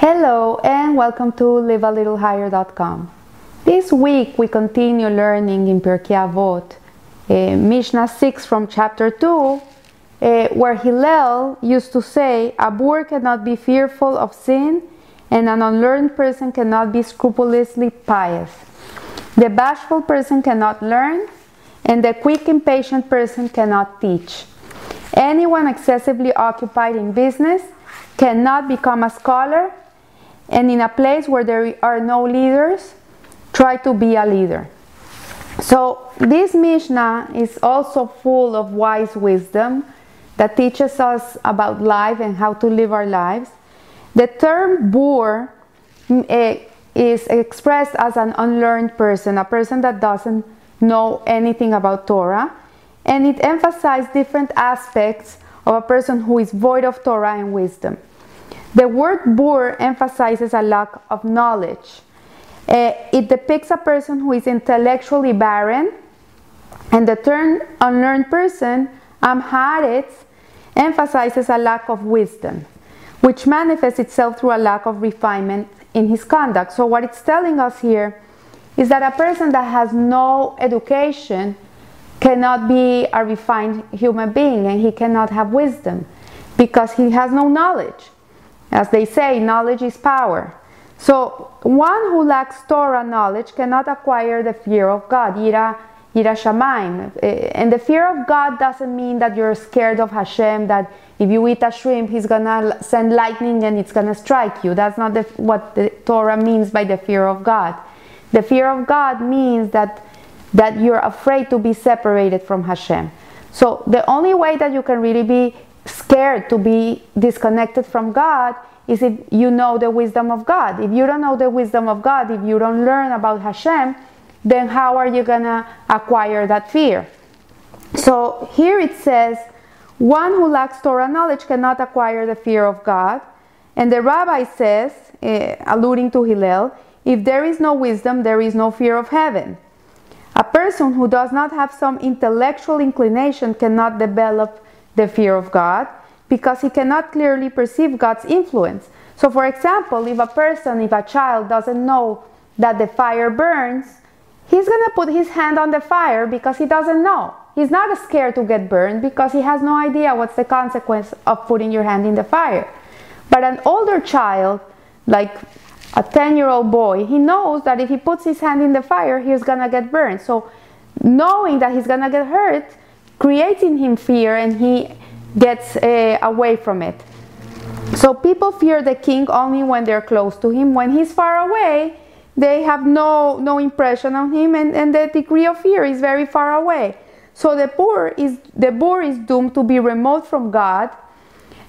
Hello and welcome to livealittlehigher.com. This week we continue learning in Pirkei Avot, uh, Mishnah 6 from chapter 2, uh, where Hillel used to say, A boor cannot be fearful of sin and an unlearned person cannot be scrupulously pious. The bashful person cannot learn and the quick impatient person cannot teach. Anyone excessively occupied in business cannot become a scholar and in a place where there are no leaders, try to be a leader. So, this Mishnah is also full of wise wisdom that teaches us about life and how to live our lives. The term boor uh, is expressed as an unlearned person, a person that doesn't know anything about Torah, and it emphasizes different aspects of a person who is void of Torah and wisdom. The word boor emphasizes a lack of knowledge. Uh, it depicts a person who is intellectually barren, and the term unlearned person, amharetz, emphasizes a lack of wisdom, which manifests itself through a lack of refinement in his conduct. So, what it's telling us here is that a person that has no education cannot be a refined human being and he cannot have wisdom because he has no knowledge. As they say, knowledge is power. So, one who lacks Torah knowledge cannot acquire the fear of God, yira, yira shamayim. Eh, and the fear of God doesn't mean that you're scared of Hashem, that if you eat a shrimp, He's gonna send lightning and it's gonna strike you. That's not the, what the Torah means by the fear of God. The fear of God means that, that you're afraid to be separated from Hashem. So, the only way that you can really be scared to be disconnected from God is if you know the wisdom of God. If you don't know the wisdom of God, if you don't learn about Hashem, then how are you to acquire that fear? So here it says, one who lacks Torah knowledge cannot acquire the fear of God. And the rabbi says, uh, alluding to Hillel, if there is no wisdom, there is no fear of heaven. A person who does not have some intellectual inclination cannot develop the fear of God because he cannot clearly perceive God's influence. So, for example, if a person, if a child doesn't know that the fire burns, he's going to put his hand on the fire because he doesn't know. He's not scared to get burned because he has no idea what's the consequence of putting your hand in the fire. But an older child, like a 10 year old boy, he knows that if he puts his hand in the fire, he's going to get burned. So, knowing that he's going to get hurt, creating him fear and he gets uh, away from it. So people fear the king only when they're close to him. When he's far away, they have no, no impression on him and, and the degree of fear is very far away. So the poor is the boor is doomed to be remote from God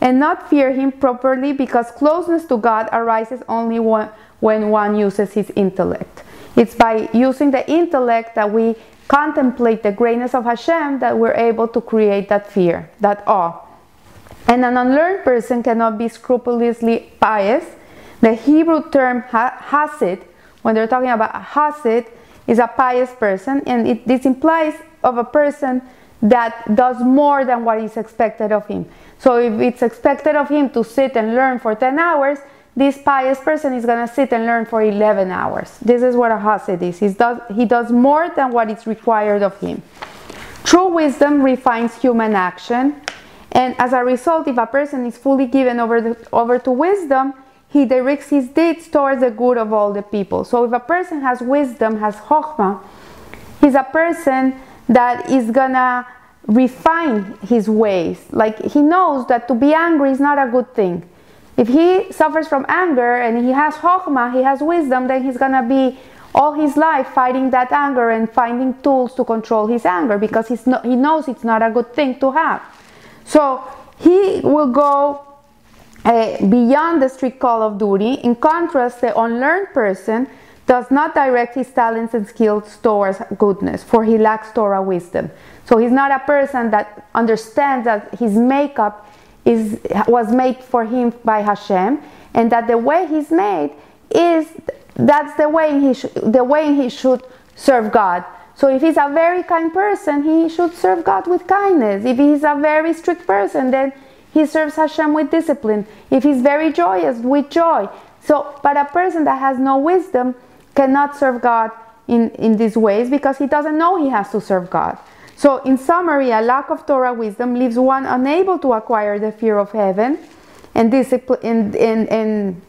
and not fear him properly because closeness to God arises only when, when one uses his intellect. It's by using the intellect that we contemplate the greatness of Hashem that we're able to create that fear, that awe. And an unlearned person cannot be scrupulously pious. The Hebrew term hasid, when they're talking about a hasid, is a pious person, and it, this implies of a person that does more than what is expected of him. So if it's expected of him to sit and learn for 10 hours, this pious person is going to sit and learn for 11 hours. This is what a hasid is. He does, he does more than what is required of him. True wisdom refines human action, and as a result, if a person is fully given over, the, over to wisdom, he directs his deeds towards the good of all the people. So if a person has wisdom, has chokhmah, he's a person that is gonna refine his ways. Like he knows that to be angry is not a good thing. If he suffers from anger and he has chokhmah, he has wisdom, then he's gonna be all his life fighting that anger and finding tools to control his anger because he's no, he knows it's not a good thing to have. So he will go uh, beyond the strict call of duty. In contrast, the unlearned person does not direct his talents and skills towards goodness, for he lacks Torah wisdom. So he's not a person that understands that his makeup is was made for him by Hashem, and that the way he's made is that's the way he sh- the way he should serve God. So if he's a very kind person, he should serve God with kindness. If he's a very strict person, then he serves Hashem with discipline. If he's very joyous, with joy. So, but a person that has no wisdom cannot serve God in, in these ways because he doesn't know he has to serve God. So, in summary, a lack of Torah wisdom leaves one unable to acquire the fear of heaven and discipline, and, and,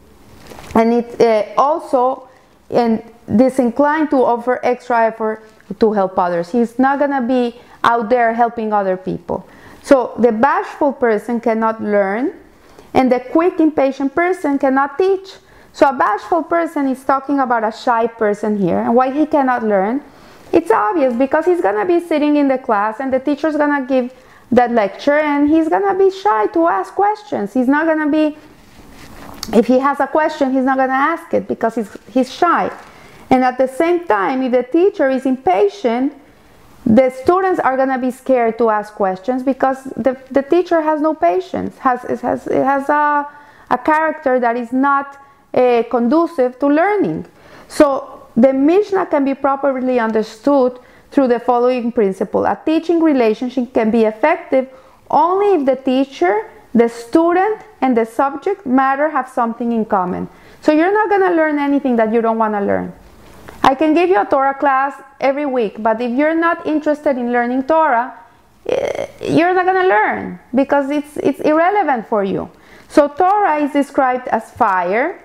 and, it uh, also and disinclined to offer extra effort to help others. He's not gonna be out there helping other people. So the bashful person cannot learn, and the quick, impatient person cannot teach. So a bashful person is talking about a shy person here, and why he cannot learn it's obvious because he's gonna be sitting in the class and the teacher's gonna give that lecture and he's gonna be shy to ask questions. He's not gonna be, if he has a question, he's not gonna ask it because he's, he's shy. And at the same time, if the teacher is impatient, the students are gonna be scared to ask questions because the, the teacher has no patience, has, it has, it has a, a character that is not uh, conducive to learning. So the Mishnah can be properly understood through the following principle. A teaching relationship can be effective only if the teacher, the student, and the subject matter have something in common. So you're not going to learn anything that you don't want to learn. I can give you a Torah class every week, but if you're not interested in learning Torah, eh, you're not going to learn because it's, it's irrelevant for you. So Torah is described as fire,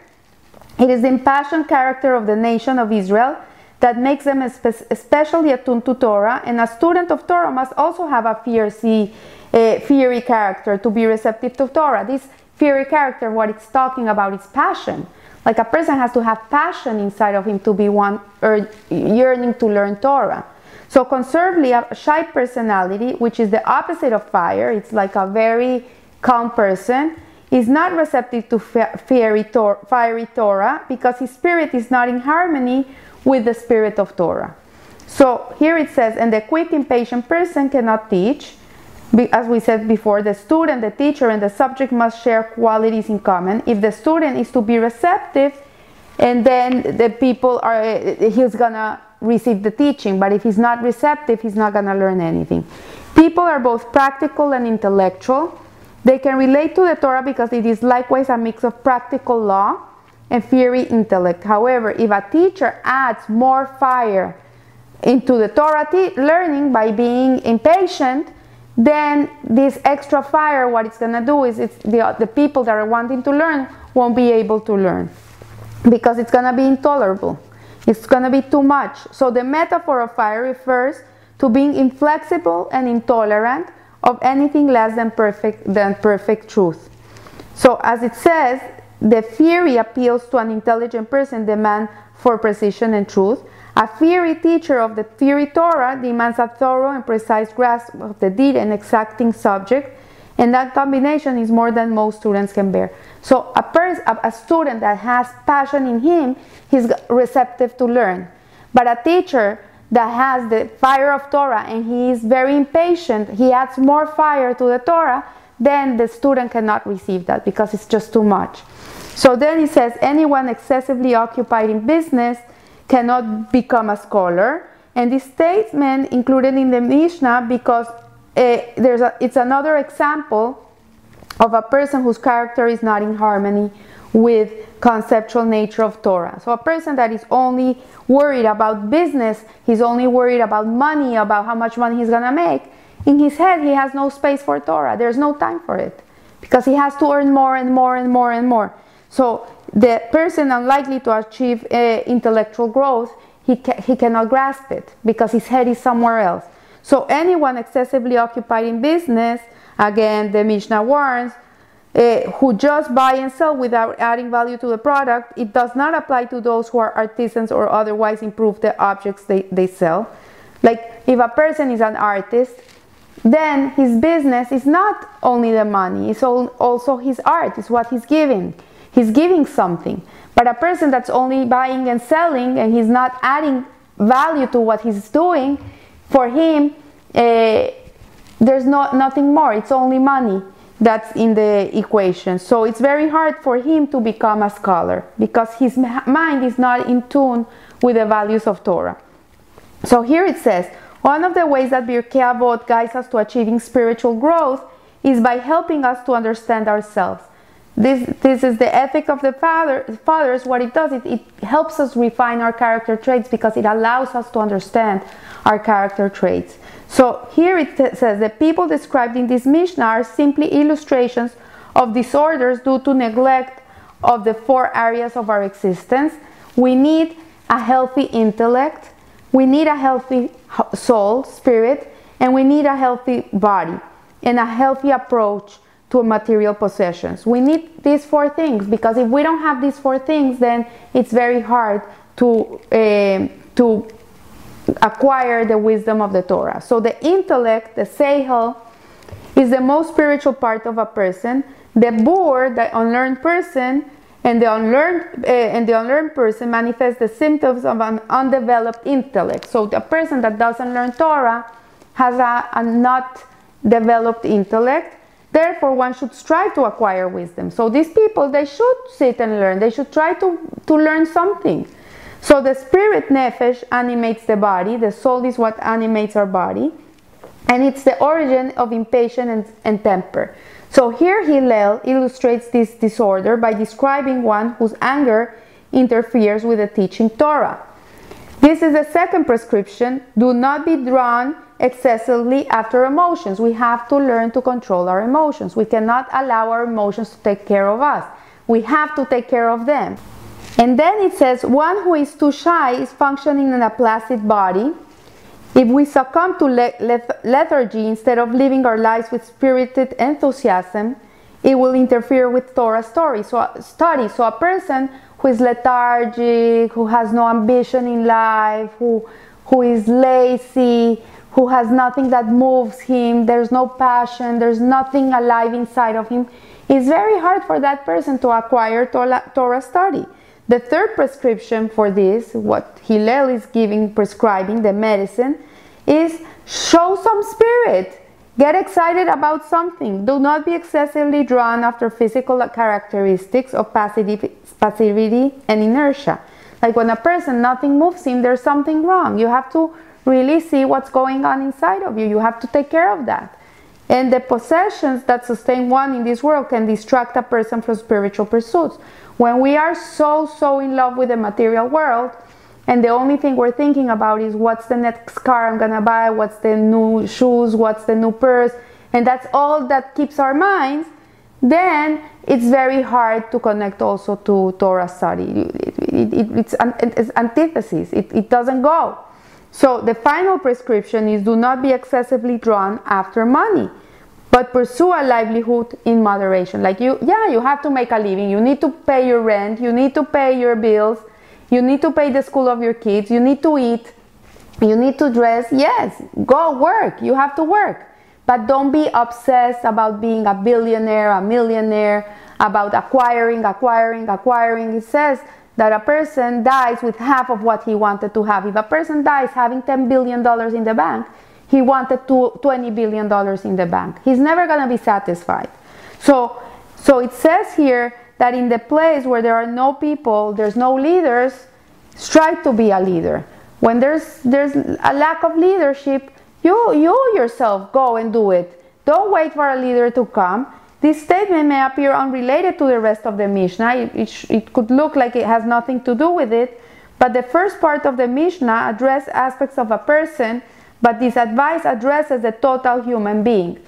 it is the impassioned character of the nation of Israel that makes them especially attuned to Torah, and a student of Torah must also have a fiercey, uh, fiery character to be receptive to Torah. This fiery character, what it's talking about is passion. Like a person has to have passion inside of him to be one or yearning to learn Torah. So conservatively, a shy personality, which is the opposite of fire, it's like a very calm person, is not receptive to fiery, tor- fiery Torah because his spirit is not in harmony with the spirit of Torah. So here it says, and the quick, impatient person cannot teach. As we said before, the student, the teacher, and the subject must share qualities in common. If the student is to be receptive, and then the people are, eh, he's gonna receive the teaching. But if he's not receptive, he's not gonna learn anything. People are both practical and intellectual. They can relate to the Torah because it is likewise a mix of practical law and fiery intellect. However, if a teacher adds more fire into the Torah learning by being impatient, then this extra fire, what it's going to do is it's the, the people that are wanting to learn won't be able to learn because it's going to be intolerable. It's going to be too much. So the metaphor of fire refers to being inflexible and intolerant of anything less than perfect than perfect truth. So as it says, the theory appeals to an intelligent person demand for precision and truth. A theory teacher of the theory Torah demands a thorough and precise grasp of the deed and exacting subject, and that combination is more than most students can bear. So a person, a student that has passion in him, he's receptive to learn. But a teacher that has the fire of Torah and he is very impatient, he adds more fire to the Torah, then the student cannot receive that because it's just too much. So then he says anyone excessively occupied in business cannot become a scholar. And this statement included in the Mishnah because uh, there's a, it's another example of a person whose character is not in harmony with conceptual nature of Torah. So a person that is only worried about business, he's only worried about money, about how much money he's gonna make. In his head, he has no space for Torah. There's no time for it because he has to earn more and more and more and more. So the person unlikely to achieve uh, intellectual growth, he, ca- he cannot grasp it because his head is somewhere else. So anyone excessively occupied in business, again, the Mishnah warns, uh, who just buy and sell without adding value to the product, it does not apply to those who are artisans or otherwise improve the objects they, they sell. Like if a person is an artist, then his business is not only the money, it's also his art, it's what he's giving. He's giving something. But a person that's only buying and selling and he's not adding value to what he's doing, for him, uh, there's no, nothing more, it's only money that's in the equation. So it's very hard for him to become a scholar because his mind is not in tune with the values of Torah. So here it says, one of the ways that Pirkei Avot guides us to achieving spiritual growth is by helping us to understand ourselves. This, this is the ethic of the father, fathers. What it does, it, it helps us refine our character traits because it allows us to understand our character traits. So here it says the people described in this Mishnah are simply illustrations of disorders due to neglect of the four areas of our existence. We need a healthy intellect, we need a healthy soul, spirit, and we need a healthy body and a healthy approach to material possessions. We need these four things because if we don't have these four things, then it's very hard to uh, to acquire the wisdom of the Torah. So the intellect, the seichel, is the most spiritual part of a person. The bur, the unlearned person, and the unlearned uh, and the unlearned person manifests the symptoms of an undeveloped intellect. So the person that doesn't learn Torah has a, a not developed intellect. Therefore, one should strive to acquire wisdom. So these people, they should sit and learn. They should try to, to learn something. So the spirit nefesh animates the body. The soul is what animates our body. And it's the origin of impatience and, and temper. So here Hillel illustrates this disorder by describing one whose anger interferes with the teaching Torah. This is the second prescription. Do not be drawn excessively after emotions. We have to learn to control our emotions. We cannot allow our emotions to take care of us. We have to take care of them. And then it says, one who is too shy is functioning in a placid body. If we succumb to lethargy instead of living our lives with spirited enthusiasm, it will interfere with Torah story. So, study. So a person who is lethargic, who has no ambition in life, who, who is lazy, who has nothing that moves him, there's no passion, there's nothing alive inside of him, it's very hard for that person to acquire Torah study. The third prescription for this, what Hillel is giving, prescribing, the medicine, is show some spirit. Get excited about something. Do not be excessively drawn after physical characteristics of passivity and inertia. Like when a person, nothing moves him, there's something wrong. You have to really see what's going on inside of you. You have to take care of that. And the possessions that sustain one in this world can distract a person from spiritual pursuits. When we are so, so in love with the material world, and the only thing we're thinking about is what's the next car I'm gonna buy, what's the new shoes, what's the new purse, and that's all that keeps our minds, then it's very hard to connect also to Torah study. It, it, it, it's, it's antithesis, it doesn't go. So the final prescription is do not be excessively drawn after money, but pursue a livelihood in moderation. Like you, yeah, you have to make a living. You need to pay your rent. You need to pay your bills. You need to pay the school of your kids. You need to eat. You need to dress. Yes, go work. You have to work. But don't be obsessed about being a billionaire, a millionaire, about acquiring, acquiring, acquiring. It says that a person dies with half of what he wanted to have. If a person dies having $10 billion in the bank, he wanted $20 billion in the bank. He's never going to be satisfied. So, so it says here that in the place where there are no people, there's no leaders, strive to be a leader. When there's, there's a lack of leadership, you, you yourself go and do it. Don't wait for a leader to come. This statement may appear unrelated to the rest of the Mishnah. It, it, it, could look like it has nothing to do with it, but the first part of the Mishnah addresses aspects of a person, but this advice addresses the total human being.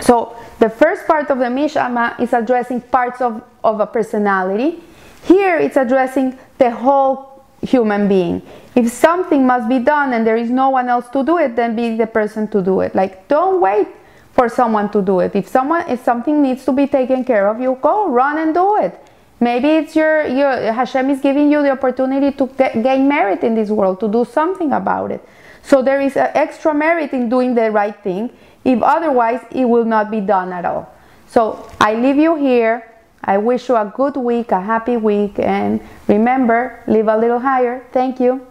So the first part of the Mishnah is addressing parts of, of a personality. Here it's addressing the whole human being. If something must be done and there is no one else to do it, then be the person to do it. Like don't wait for someone to do it. If someone if something needs to be taken care of, you go run and do it. Maybe it's your, your Hashem is giving you the opportunity to get, gain merit in this world to do something about it. So there is extra merit in doing the right thing. If otherwise, it will not be done at all. So I leave you here. I wish you a good week, a happy week, and remember, live a little higher. Thank you.